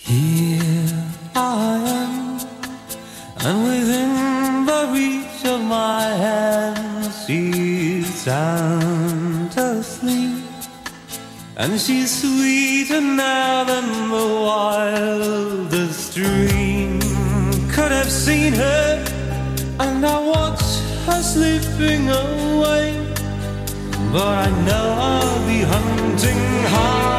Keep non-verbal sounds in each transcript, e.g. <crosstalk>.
Here I am, and within the reach of my hand, she's sound asleep, and she's sweeter now than the wildest dream. Could have seen her, and I watch her slipping away, but I know I'll be hunting high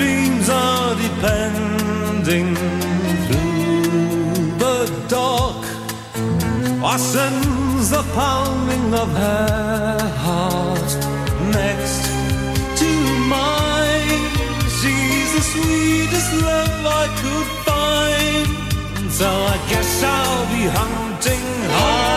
dreams are depending through the dark. I sense the pounding of her heart next to mine. She's the sweetest love I could find. So I guess I'll be hunting high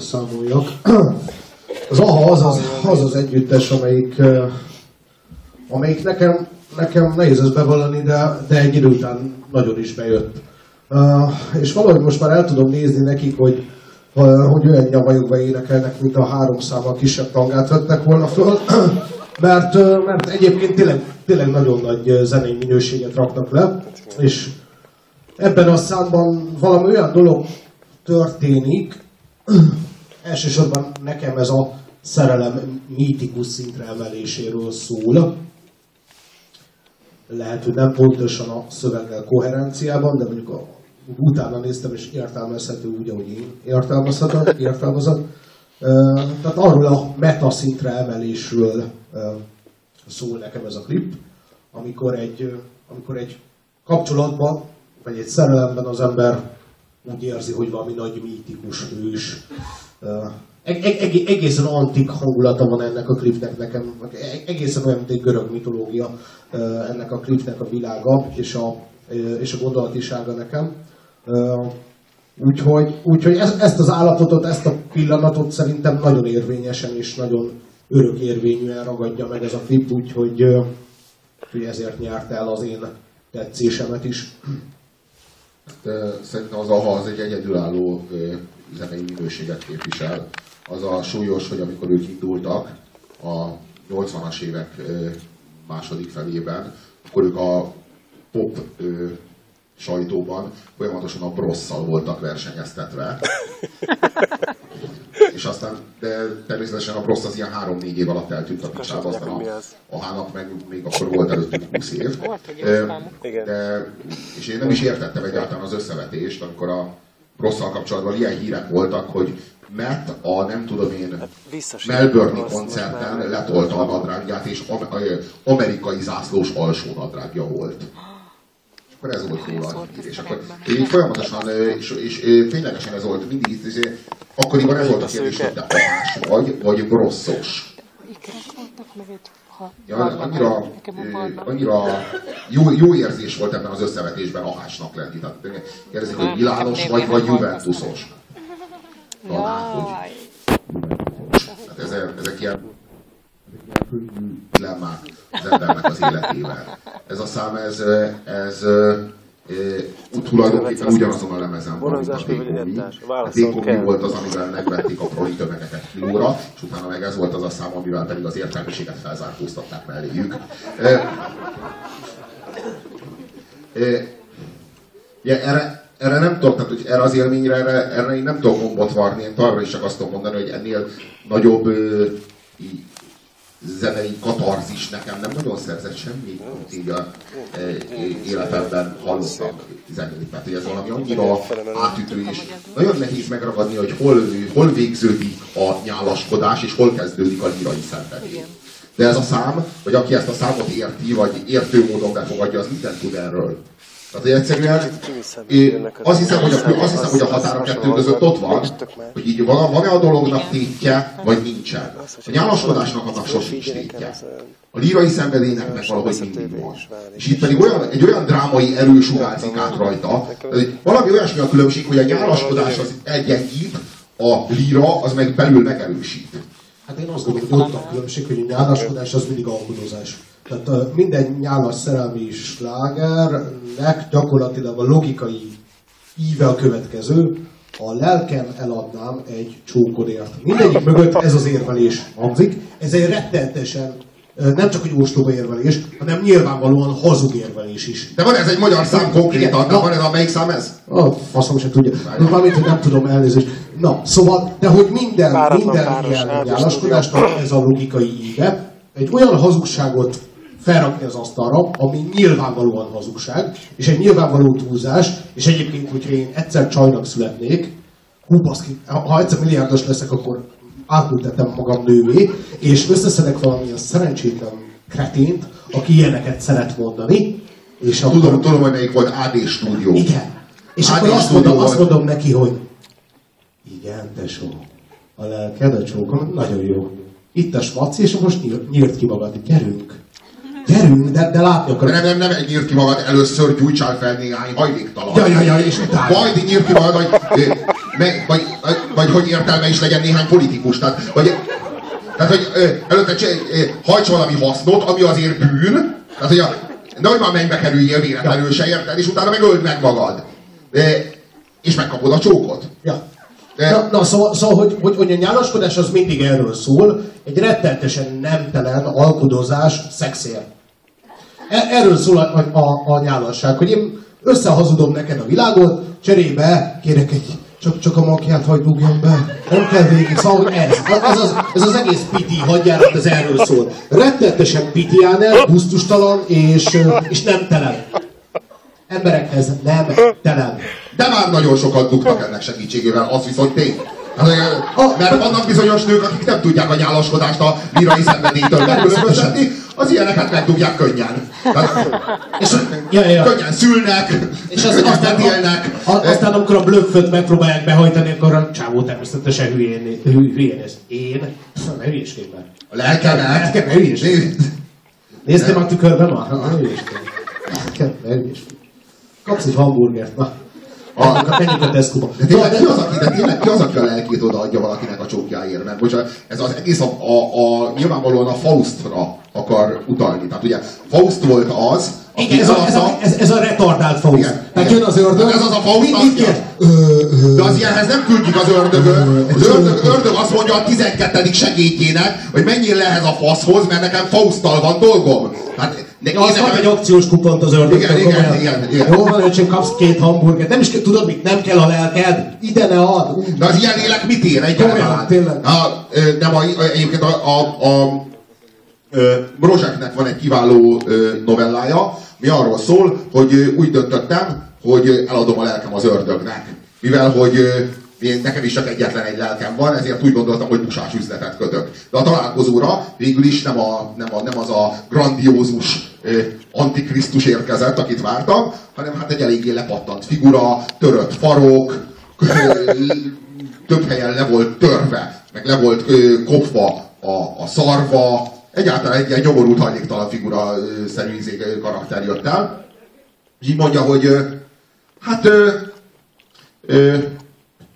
számoljak. Az AHA az az, az, az együttes, amelyik, amelyik nekem, nekem nehéz ezt bevallani, de, de egy idő után nagyon is bejött. És valahogy most már el tudom nézni nekik, hogy, hogy olyan nyavajogva énekelnek, mint a három számmal kisebb tangát vettek volna föl, <clears throat> mert, mert egyébként tényleg, tényleg nagyon nagy zenei minőséget raknak le, és ebben a számban valami olyan dolog történik, <clears throat> elsősorban nekem ez a szerelem mítikus szintre emeléséről szól. Lehet, hogy nem pontosan a szöveggel koherenciában, de mondjuk a, utána néztem, és értelmezhető úgy, ahogy én értelmezhetem, értelmezem. Ö, Tehát arról a meta szintre emelésről szól nekem ez a klip, amikor egy, amikor egy kapcsolatban, vagy egy szerelemben az ember úgy érzi, hogy valami nagy mítikus hős. Eg- eg- eg- egészen antik hangulata van ennek a klipnek nekem, eg- egészen olyan, mint egy görög mitológia ennek a klipnek a világa és a, és a gondolatisága nekem. Úgyhogy, úgyhogy ez, ezt az állapotot, ezt a pillanatot szerintem nagyon érvényesen és nagyon örök érvényűen ragadja meg ez a klip, úgyhogy, ö, úgyhogy ezért nyert el az én tetszésemet is. Szerintem az AHA az egy egyedülálló zenei minőséget képvisel. Az a súlyos, hogy amikor ők indultak a 80-as évek második felében, akkor ők a pop sajtóban folyamatosan a brosszal voltak versenyeztetve. <laughs> És aztán, de természetesen a Brossz az ilyen három-négy év alatt eltűnt a picsába, aztán a, a Hának meg még akkor volt előttük 20 év. Volt, de, és én nem is értettem egyáltalán az összevetést, amikor a rosszal kapcsolatban ilyen hírek voltak, hogy Matt a nem tudom én Visszasírt Melbourne-i koncerten letolta a nadrágját, és amerikai zászlós alsó nadrágja volt. És akkor ez volt róla a hír, és akkor így folyamatosan, és, és, ö, ténylegesen ez volt mindig, és, akkoriban ez volt a kérdés, hogy te vagy, vagy brosszos. Ikrek voltak, meg egy ha, Ja, annyira, annyira jó, jó érzés volt ebben az összevetésben ahásnak lenni. Tehát kérdezik, hogy Milános vagy, vagy Juventusos. Talán, hogy. Hát ezek, ezek ilyen dilemmák az embernek az életével. Ez a szám, ez, ez tulajdonképpen ugyanazon a lemezen van, mint a egyetás? A kell. volt az, amivel megvették a proli tömegeket kilóra, és utána meg ez volt az a szám, amivel pedig az értelmiséget felzárkóztatták melléjük. Ja, erre, erre nem tudok, tehát hogy erre az élményre, erre, erre én nem tudok gombot varni, én továbbra is csak azt tudom mondani, hogy ennél nagyobb zenei katarzis nekem nem nagyon szerzett semmi, amit így a e, életemben hallottam zenét. Tehát hogy ez valami annyira átütő, és nagyon nehéz megragadni, hogy hol, hol végződik a nyálaskodás, és hol kezdődik a lírai szenvedély. De ez a szám, vagy aki ezt a számot érti, vagy értő módon befogadja, az mindent tud erről. Tehát, hogy egyszerűen én azt hiszem, hogy a, az- azt hiszem, hogy a határ a kettő között ott van, hogy így van, van-e a dolognak tétje, vagy nincsen. A nyálaskodásnak annak sosincs tétje. A lírai szenvedélynek meg valahogy mindig van. És itt pedig olyan, egy olyan drámai erő sugárzik át rajta, hogy valami olyasmi a különbség, hogy a nyálaskodás az egyengít, a líra az meg belül megerősít. Hát én azt gondolom, hogy ott a különbség, hogy a nyálaskodás az mindig alkudozás. Tehát minden nyálas szerelmi slágernek gyakorlatilag a logikai íve a következő, a lelkem eladnám egy csókodért. Mindegyik mögött ez az érvelés hangzik. Ez egy rettenetesen nem csak egy ostoba érvelés, hanem nyilvánvalóan hazug érvelés is. De van ez egy magyar szám konkrétan, de van ez a melyik szám ez? A faszom se tudja. Na, valamit, hogy nem tudom elnézést. Na, szóval, de hogy minden, Páratlan minden ilyen nyálaskodásnak ez a logikai íve, egy olyan hazugságot felrakni az asztalra, ami nyilvánvalóan hazugság, és egy nyilvánvaló túlzás, és egyébként, hogyha én egyszer csajnak születnék, hú baszki, ha egyszer milliárdos leszek, akkor átültetem magam nővé, és összeszedek valamilyen szerencsétlen kretént, aki ilyeneket szeret mondani, és akkor... Tudom, tudom, hogy melyik volt AD stúdió. Igen. És AD akkor azt mondom, azt volt. mondom neki, hogy igen, tesó, a lelked, a csókom, nagyon jó. Itt a smaci, és most nyírt ki magad. Gyerünk. Gyerünk, de, de látni akarok. nem, nem, nem, nyírt ki magad, először gyújtsál fel néhány hajléktalan. Ja, ja, ja, és utána. Majd nyírt ki magad, vagy, vagy, vagy, vagy hogy értelme is legyen néhány politikus. Tehát, vagy, tehát hogy előtte hajts valami hasznot, ami azért bűn. Tehát, hogy a, nehogy már mennybe kerüljél véletlenül se érted, és utána meg öld meg magad. És megkapod a csókot. Ja. De- Na, na szóval, szóval hogy, hogy, hogy a nyálaskodás az mindig erről szól, egy rettenetesen nemtelen alkudozás szexér. E- Erről szól a, a, a nyálasság, hogy én összehazudom neked a világot, cserébe kérek egy csak, csak a makját hagyd dugjon be. Nem kell végig. Szóval ez, ez, az, ez az egész piti hadjárat, ez erről szól. Rettenetesen pitiáner, gusztustalan és, ö, és nem telen. Emberekhez nem telen. De már nagyon sokat dugtak ennek segítségével, az viszont tény. Hát, Mert vannak bizonyos nők, akik nem tudják a nyálaskodást a lírai szenvedélytől megkülönböztetni, az ilyeneket megdugják könnyen. Tehát, És, ja, ja, könnyen szülnek, És az, könnyen aztán, élnek. a, aztán amikor a blöfföt megpróbálják behajtani, akkor a csávó természetesen hülyén, hü- hülyén ez. Én? Ne hülyeskedj már. A lelkemet. Ne hülyeskedj. Néztél már a tükörbe már? Ne hülyeskedj. Lelkem, ne hülyeskedj. Kapsz egy hamburgert, na. A, menjünk a Tesco-ba. De tényleg ki az, aki, de tényleg ki az, aki a lelkét odaadja valakinek a csókjáért? Mert bocsánat, ez az egész a, a, a, nyilvánvalóan a Faustra akar utalni. Tehát ugye Faust volt az, Igen, ez a, ez, a, ez, ez a retardált Faust. Igen, Tehát igen. jön az ördög. Ez az a Faust, Mit, mit kér? De az ilyenhez nem küldjük az ördögöt. Az ördög, ördög azt mondja a 12. segédjének, hogy menjél le ehhez a faszhoz, mert nekem Fausttal van dolgom. Hát, de Ja, azt kap egy akciós kupont az ördögtől. Igen, igen, igen, igen. Jó van, öcsém, kapsz két hamburgert. Nem is tudod mit, nem kell a lelked. Ide ne ad. De az ilyen lélek mit ér egyáltalán? Tényleg. A, ö, nem, a, egyébként a, a, a ö, Brozsáknek van egy kiváló novellája, mi arról szól, hogy úgy döntöttem, hogy eladom a lelkem az ördögnek. Mivel, hogy én, nekem is csak egyetlen egy lelkem van, ezért úgy gondoltam, hogy busás üzletet kötök. De a találkozóra végül is nem, a, nem, a, nem az a grandiózus ö, antikrisztus érkezett, akit vártam, hanem hát egy eléggé lepattant figura, törött farok, több helyen le volt törve, meg le volt kopva a, a szarva, egyáltalán egy ilyen nyomorult hajléktalan figura ö, szerű izé, karakter jött el. És így mondja, hogy hát ö, ö,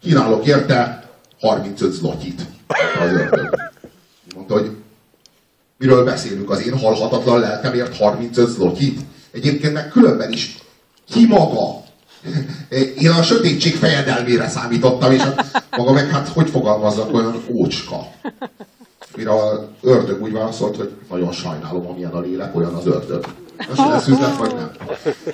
kínálok érte 35 zlotyit az. Mondta, hogy miről beszélünk, az én halhatatlan lelkemért 35 zlotyit? Egyébként meg különben is ki maga? Én a sötétség fejedelmére számítottam, és hát maga meg hát hogy fogalmazzak olyan ócska? Mire a ördög úgy válaszolt, hogy nagyon sajnálom, amilyen a lélek, olyan az ördög. Most lesz üzlet, vagy nem?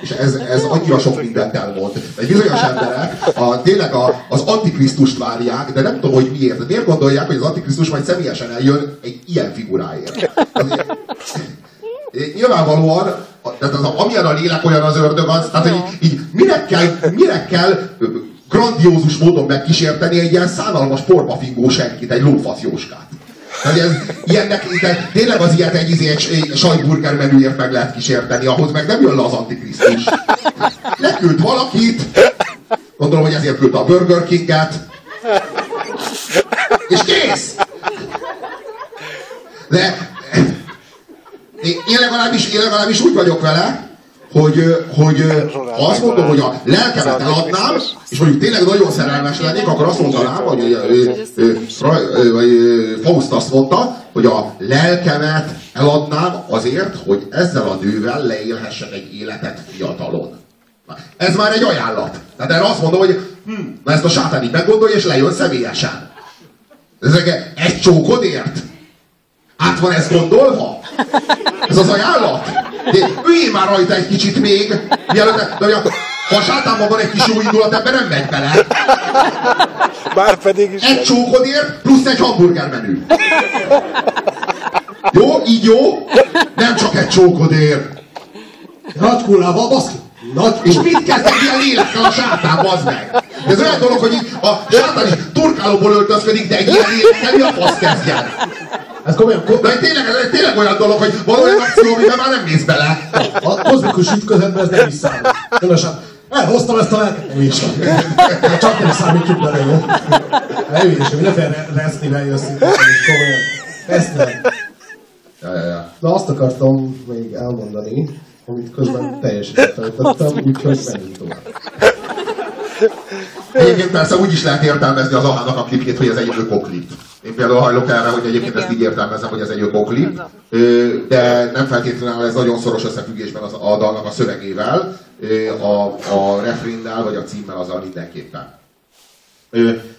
És ez, ez annyira sok mindent elmond. Egy bizonyos emberek a, tényleg a, az antikrisztust várják, de nem tudom, hogy miért. De miért gondolják, hogy az antikrisztus majd személyesen eljön egy ilyen figuráért? Azért, nyilvánvalóan, a- tehát az, amilyen a lélek, olyan az ördög, az, tehát hogy így, mire, kell, mire kell grandiózus módon megkísérteni egy ilyen szánalmas porpafingó senkit, egy lófasz jóskát. Tehát ez, ilyennek, de tényleg az ilyet egy, izé, egy, egy sajtburger menüért meg lehet kísérteni, ahhoz meg nem jön le az antikrisztus. Leküld valakit, gondolom, hogy ezért küldte a Burger Kinget, és kész! De én, legalábbis, én legalábbis úgy vagyok vele, hogy, hogy azt mondom, hogy a lelkemet eladnám, és mondjuk tényleg nagyon szerelmes lennék, akkor azt mondanám, hogy Faust azt mondta, hogy a lelkemet eladnám azért, hogy ezzel a nővel leélhessek egy életet fiatalon. Ez már egy ajánlat. Tehát erre azt mondom, hogy hm, na ezt a sátán így meggondolja, és lejön személyesen. Ezek egy csókodért? Át van ez gondolva? Ez az ajánlat? Üljél már rajta egy kicsit még, mielőtt, de ugye, ha a sátánban van egy kis jó indulat, ebben nem megy bele. Bár pedig is. Egy csókodért plusz egy hamburger menü. Jó? Így jó? Nem csak egy csókodért. Nagy kullával, baszki. Nagy És mit kezd egy ilyen lélekkel a sátán, bazd meg? De ez olyan dolog, hogy a sátán is turkálóból öltözködik, de egy ilyen lélekkel mi a fasz kezdjen? Ez komolyan, ko- De tényleg, ez tényleg olyan dolog, hogy van olyan akció, amiben már nem mész bele. a kozmikus ütközetben ez nem is számít. Különösen, elhoztam ezt a lelket, nem is. Csak nem számítjuk bele, jó? Ne hülyés, mindenféle resznivel jössz komolyan. Ezt nem. Ja, ja, ja. Na azt akartam még elmondani, amit közben teljesen feltettem, úgyhogy menjünk tovább. Egyébként persze úgy is lehet értelmezni az Ahának a klipjét, hogy ez egy ökoklip. Én például hajlok erre, hogy egyébként ezt így értelmezem, hogy ez egy ökoklip, de nem feltétlenül ez nagyon szoros összefüggésben az, a dalnak a szövegével, a, a refrénnel vagy a címmel azzal mindenképpen.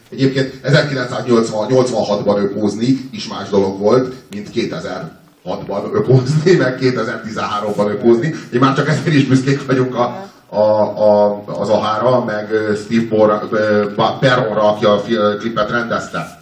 Egyébként 1986-ban ökózni is más dolog volt, mint 2006-ban ökózni, meg 2013-ban ökózni. Én már csak ezért is büszkék vagyunk a, a, a, az Ahára, meg Steve Perronra, aki a klipet rendezte.